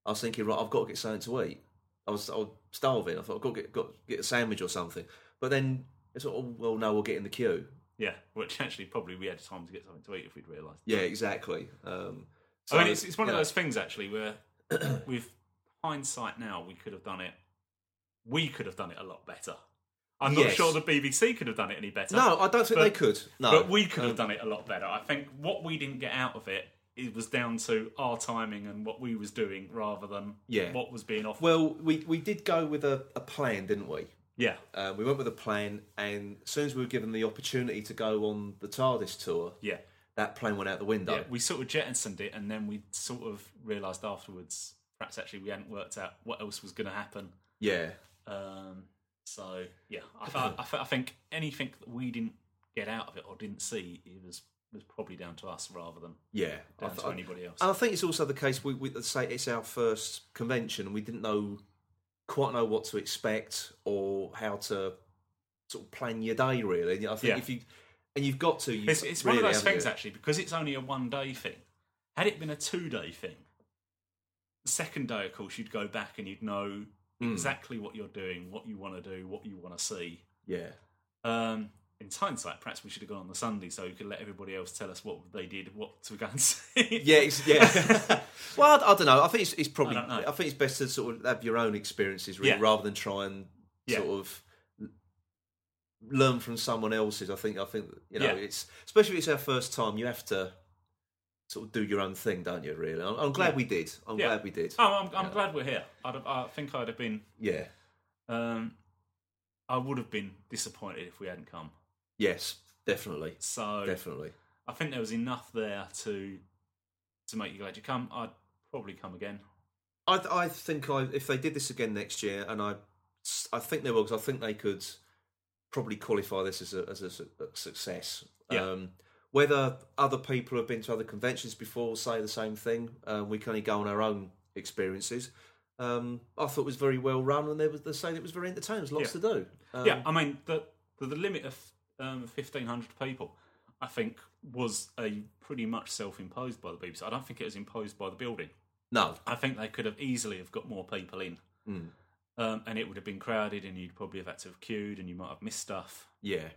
I was thinking, right, I've got to get something to eat. I was, I was starving. I thought I've got to get, got to get a sandwich or something. But then it's like, oh, well, no, we'll get in the queue. Yeah, which actually probably we had time to get something to eat if we'd realised. Yeah, exactly. Um, I mean, it's, it's one of those things actually where, [clears throat] with hindsight now, we could have done it. We could have done it a lot better. I'm not sure the BBC could have done it any better. No, I don't think But- they could. No, but we could have Um, done it a lot better. I think what we didn't get out of it, it was down to our timing and what we was doing rather than Yeah. what was being offered. Well, we we did go with a, a plan, didn't we? yeah, Uh, we went with a plan, and as soon as we were given the opportunity to go on the TARDIS tour, yeah, that plan went out the window. yeah. We sort of jettisoned it, and then we sort of realised afterwards, perhaps actually we hadn't worked out what else was going to happen. Yeah, Um, so yeah, I, th- I, I think anything that we didn't get out of it or didn't see, it was was probably down to us rather than yeah. I down th- to anybody else. And I think it's also the case. We, we say it's our first convention, and we didn't know quite know what to expect or how to sort of plan your day. Really, I think Yeah. if you and you've got to, you It's, it's one of those things actually because it's only a one day thing. Had it been a two day thing, the second day, of course, you'd go back and you'd know Hmm. exactly what you're doing, what you want to do, what you want to see. Yeah, Um, in hindsight, perhaps we should have gone on the Sunday so you could let everybody else tell us what they did, what to go and [laughs] see. Yeah, it's, yeah. [laughs] well, I, I don't know. I think it's, it's probably. I. I, think it's best to sort of have your own experiences, really, Yeah. rather than try and Yeah. sort of learn from someone else's. I think. I think you know, Yeah. it's especially if it's our first time. You have to sort of do your own thing, don't you? Really. I'm, I'm glad Yeah. we did. I'm Yeah. glad we did. Oh, I'm, I'm glad we're here. I'd have, I think I'd have been. Yeah. Um, I would have been disappointed if we hadn't come. Yes. Definitely. So Definitely. I think there was enough there to to make you glad you come. I'd probably come again. I, I think I, if they did this again next year, and I, I think they will, because I think they could probably qualify this as a, as a, a success. Yeah. Um, whether other people have been to other conventions before say the same thing, um, we can only go on our own experiences. Um, I thought it was very well run, and they, was, they say it was very entertaining. There's lots Yeah. to do. Um, yeah, I mean the the, the limit of um, fifteen hundred people, I think, was a pretty much self imposed by the BBC. I don't think it was imposed by the building. No. I think they could have easily have got more people in, Mm. Um, and it would have been crowded, and you'd probably have had to have queued, and you might have missed stuff. Yeah.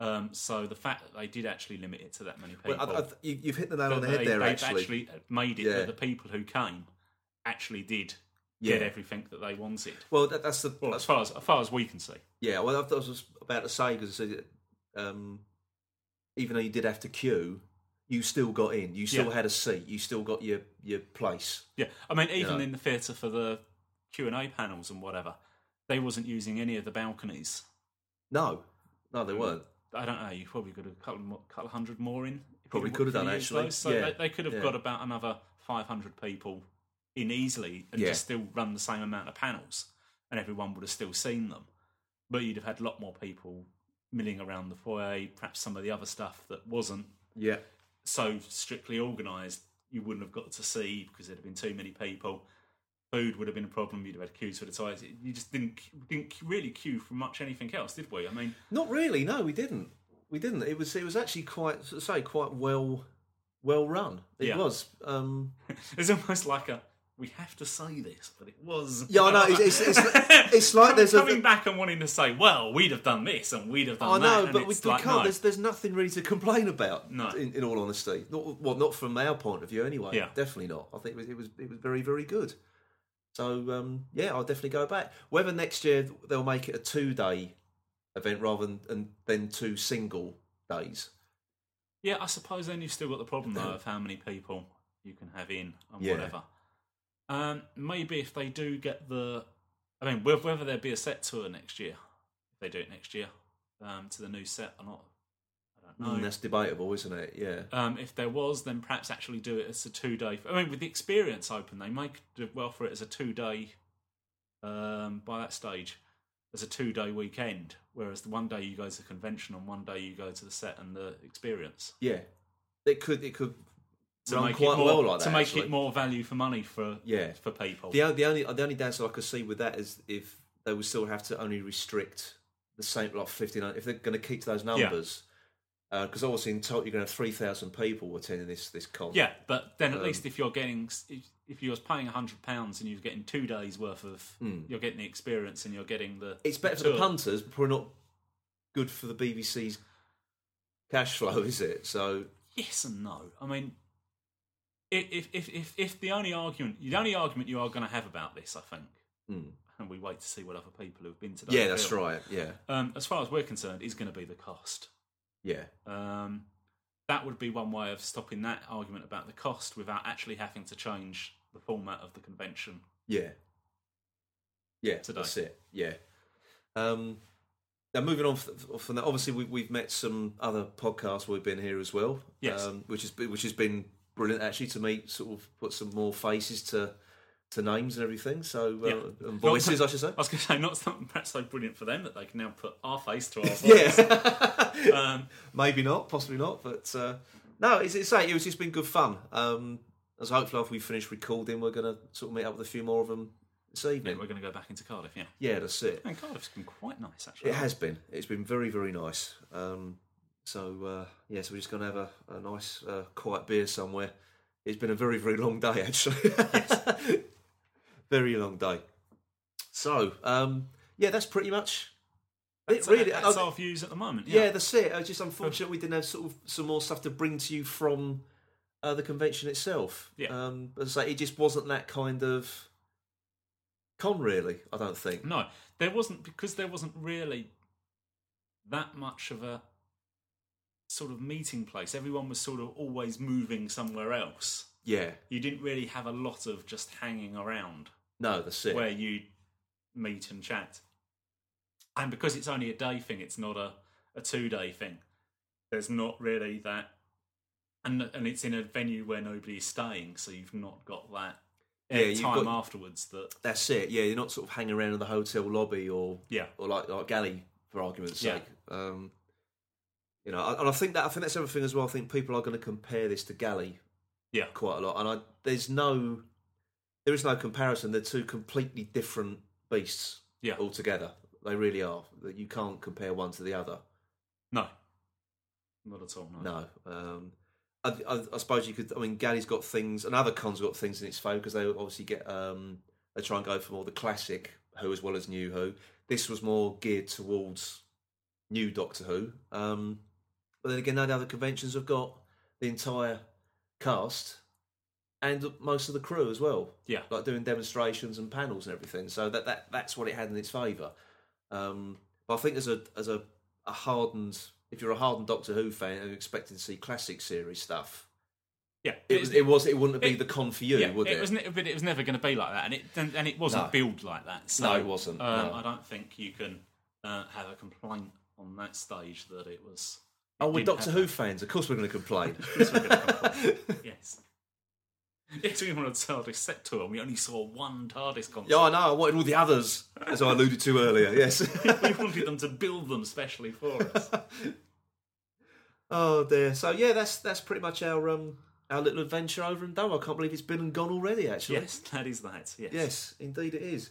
Um, so the fact that they did actually limit it to that many people, Well, I, I, you, you've hit the nail on the head they, there. they've Actually. made it Yeah. that the people who came actually did Yeah. get everything that they wanted. Well, that, that's the. Well, as far as, as far as we can see. Yeah, well, I was about to say because um, even though you did have to queue, you still got in. You still Yeah. had a seat. You still got your your place. Yeah, I mean, even know. in the theatre for the Q and A panels and whatever, they wasn't using any of the balconies. No, no, they weren't. I don't know. You probably could have a couple, couple hundred more in. Probably could have done, actually. those. So Yeah, they, they could have yeah. got about another five hundred people in easily and Yeah. just still run the same amount of panels, and everyone would have still seen them. But you'd have had a lot more people milling around the foyer. Perhaps some of the other stuff that wasn't Yeah, so strictly organised, you wouldn't have got to see because there'd have been too many people. Food would have been a problem. You'd have had queues for the ties. You just didn't didn't really queue for much anything else, did we? I mean, not really. No, we didn't. We didn't. It was it was actually quite say quite well well run. It Yeah. was. Um, [laughs] it's almost like a we have to say this, but it was. Yeah, I know, it's- it's- it's- it's like there's a- coming back and wanting to say, well, we'd have done this and we'd have done I know, and but we, we like, can't. no. There's, there's nothing really to complain about. No. in, in all honesty, not well, not from our point of view, anyway. Yeah. definitely not. I think it was it was, it was very very good. So um, yeah, I'll definitely go back. Whether next year they'll make it a two day event rather than and then two single days. Yeah, I suppose then you've still got the problem though of how many people you can have in and Yeah. whatever. Um, maybe if they do get the, I mean, whether there be a set tour next year, if they do it next year, um, to the new set or not, Mm, that's debatable, isn't it? Yeah, Um, if there was, then perhaps actually do it as a two day. I mean, with the experience open, they might do well for it as a two day. Um, by that stage, as a two day weekend, whereas the one day you go to the convention and one day you go to the set and the experience yeah. It could it could to run make quite it more, well like that. to make actually. it more value for money for Yeah. for people. The, the only the only downside I could see with that is if they would still have to only restrict the same like fifty nine if they're going to keep to those numbers. Because obviously in total you're going to have three thousand people attending this this con. Yeah, but then at Um, least if you're getting if, if you was paying hundred pounds and you're getting two days worth of you're getting the experience and you're getting the it's better for the punters, but probably not good for the BBC's cash flow, is it? So Yes and no. I mean, if if if if the only argument the only argument you are going to have about this, I think, and we wait to see what other people who've been to that yeah, that's film, right. Yeah, Um, as far as we're concerned, is going to be the cost. Yeah, Um, that would be one way of stopping that argument about the cost without actually having to change the format of the convention. yeah, yeah. Today. That's it. Yeah. Um, now moving on from that, obviously we, we've met some other podcasts. We've been here as well. Yes. um, which has been, which has been brilliant actually to meet sort of put some more faces to to names and everything. So uh, Yeah. and voices, I should say. I was going to say not something perhaps so brilliant for them that they can now put our face to our [laughs] voice. Yeah, [laughs] Um, maybe not, possibly not, but uh, no, it's, it's like, it was just been good fun. Um, as hopefully after we finish recording, we're going to sort of meet up with a few more of them this yeah, evening. we're going to go back into Cardiff. Yeah, Yeah, that's it. and Cardiff's been quite nice actually. It has been. It's been very, very nice. Um, so uh, yeah, so we're just going to have a, a nice, uh, quiet beer somewhere. It's been a very, very long day actually. [laughs] very long day. So um, yeah, that's pretty much That's, really- that's I- our views at the moment. Yeah, Yeah, that's it. It's just unfortunate we didn't have sort of some more stuff to bring to you from uh, the convention itself. Yeah. Um, as I say, it just wasn't that kind of con, really. I don't think. no, there wasn't because there wasn't really that much of a sort of meeting place. Everyone was sort of always moving somewhere else. Yeah. You didn't really have a lot of just hanging around No, that's it. where you meet and chat. And because it's only a day thing, it's not a, a two day thing. There's not really that, and and it's in a venue where nobody's staying, so you've not got that yeah, you've time got- afterwards. That That's it. Yeah, you're not sort of hanging around in the hotel lobby or yeah, or like like Gally for argument's Yeah. sake. Um, you know, and I think that I think that's everything as well. I think people are going to compare this to Gally yeah, quite a lot, and I there's no there is no comparison. They're two completely different beasts yeah. altogether. They really are. That you can't compare one to the other. No, not at all. No, No. Um, I, I, I suppose you could. I mean, Gally's got things, and other cons got things in its favour because they obviously get. Um, they try and go for more the classic Who as well as New Who. This was more geared towards new Doctor Who. Um, but then again, no, the other conventions have got the entire cast and most of the crew as well. yeah, like doing demonstrations and panels and everything. So that, that that's what it had in its favour. Um, but I think as a as a, a hardened, if you're a hardened Doctor Who fan and expecting to see classic series stuff, yeah. it was it was it wouldn't be it- the con for you, yeah, would it? it was, but it was never going to be like that, and it and it wasn't No. billed like that. So, No, it wasn't, Um, no. I don't think you can uh, have a complaint on that stage that it was. oh, we're Doctor Who that. fans. Of course, we're going to complain. Yes, we're gonna complain. [laughs] yes. We wanted a TARDIS set tour, and we only saw one TARDIS console. yeah, I know. I wanted all the others, as I alluded to earlier. Yes. [laughs] we wanted them to build them specially for us. [laughs] oh dear. So yeah, that's that's pretty much our um our little adventure over and done. I can't believe it's been and gone already. Actually. yes, that is that. Yes. Yes, indeed it is.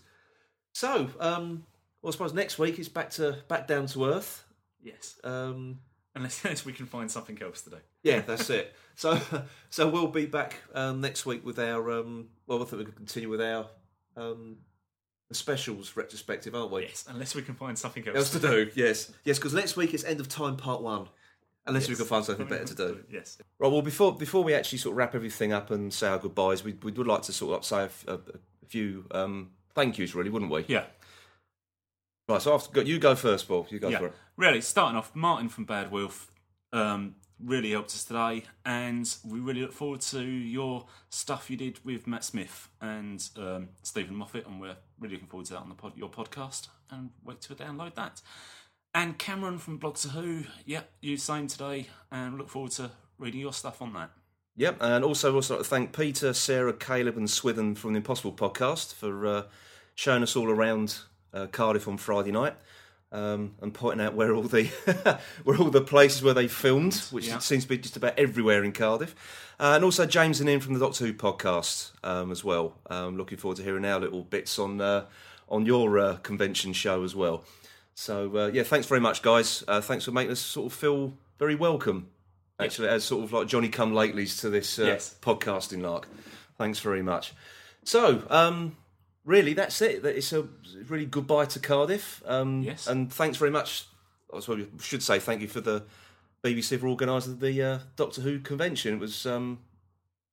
So, um, well, I suppose next week it's back to back down to earth. Yes. Um, Unless, [laughs] unless we can find something else to do. yeah, that's it. So, [laughs] so we'll be back um, next week with our. Um, well, I think we can continue with our um, specials retrospective, aren't we? Yes, unless we can find something else, Else to do, yes, yes. Because next week it's end of time part one. Unless we can find something better to do. Yes. Right. Well, before before we actually sort of wrap everything up and say our goodbyes, we we would like to sort of say a few um, thank yous, really, wouldn't we? Yeah. Right. So after, you go first, Paul. You go yeah. for it. Really, starting off, Martin from Bad Wolf um, really helped us today, and we really look forward to your stuff you did with Matt Smith and um, Steven Moffat, and we're really looking forward to that on the pod- your podcast, and wait to download that. And Cameron from Blogtor Who, yeah, you same today, and look forward to reading your stuff on that. Yep, and also also like to thank Peter, Sarah, Caleb, and Swithin from the Impossible Podcast for uh, showing us all around uh, Cardiff on Friday night um, and pointing out where all the [laughs] where all the places where they filmed, which Yeah. seems to be just about everywhere in Cardiff. Uh, and also James and Ian from the Doctor Who podcast um, as well. Um, looking forward to hearing our little bits on uh, on your uh, convention show as well. So uh, yeah, thanks very much, guys. Uh, thanks for making us sort of feel very welcome. Actually, as sort of like Johnny Come Latelys to this uh, Yes. podcasting lark. Thanks very much. So, um, really, that's it. That It's a really goodbye to Cardiff. Um, Yes. And thanks very much. I suppose we should say thank you for the BBC for organising the uh, Doctor Who convention. It was um,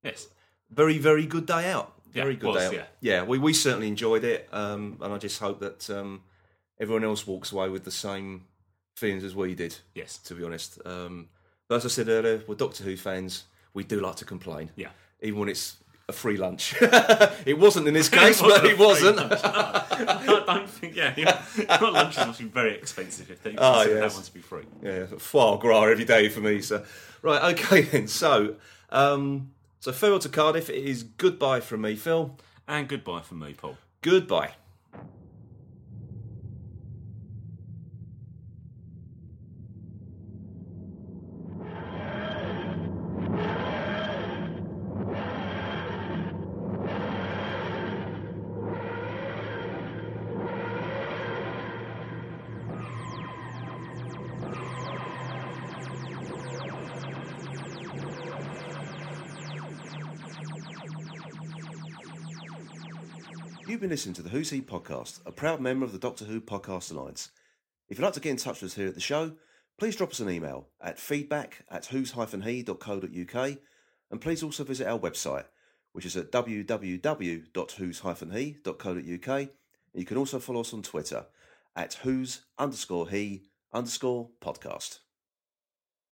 Yes. very, very good day out. Very it good was, day out. yeah. yeah, we, we certainly enjoyed it. Um, and I just hope that um, everyone else walks away with the same feelings as we did, Yes. to be honest. Um, but as I said earlier, we're Doctor Who fans. We do like to complain Yeah. even when it's a free lunch. [laughs] it wasn't in this [laughs] case, but it wasn't. No, [laughs] I don't think. Yeah, yeah. Lunches must be very expensive if they consider yes. that one to be free. yeah, foie gras every day for me. So, right, okay then. So, um, so farewell to Cardiff. It is goodbye from me, Phil. And goodbye from me, Paul. Goodbye. Been listening to the Who's He podcast, a proud member of the Doctor Who Podcast Alliance. If you'd like to get in touch with us here at the show, please drop us an email at feedback at whos-he.co.uk and please also visit our website, which is at www.whos-he.co.uk. You can also follow us on Twitter at whos underscore he underscore podcast.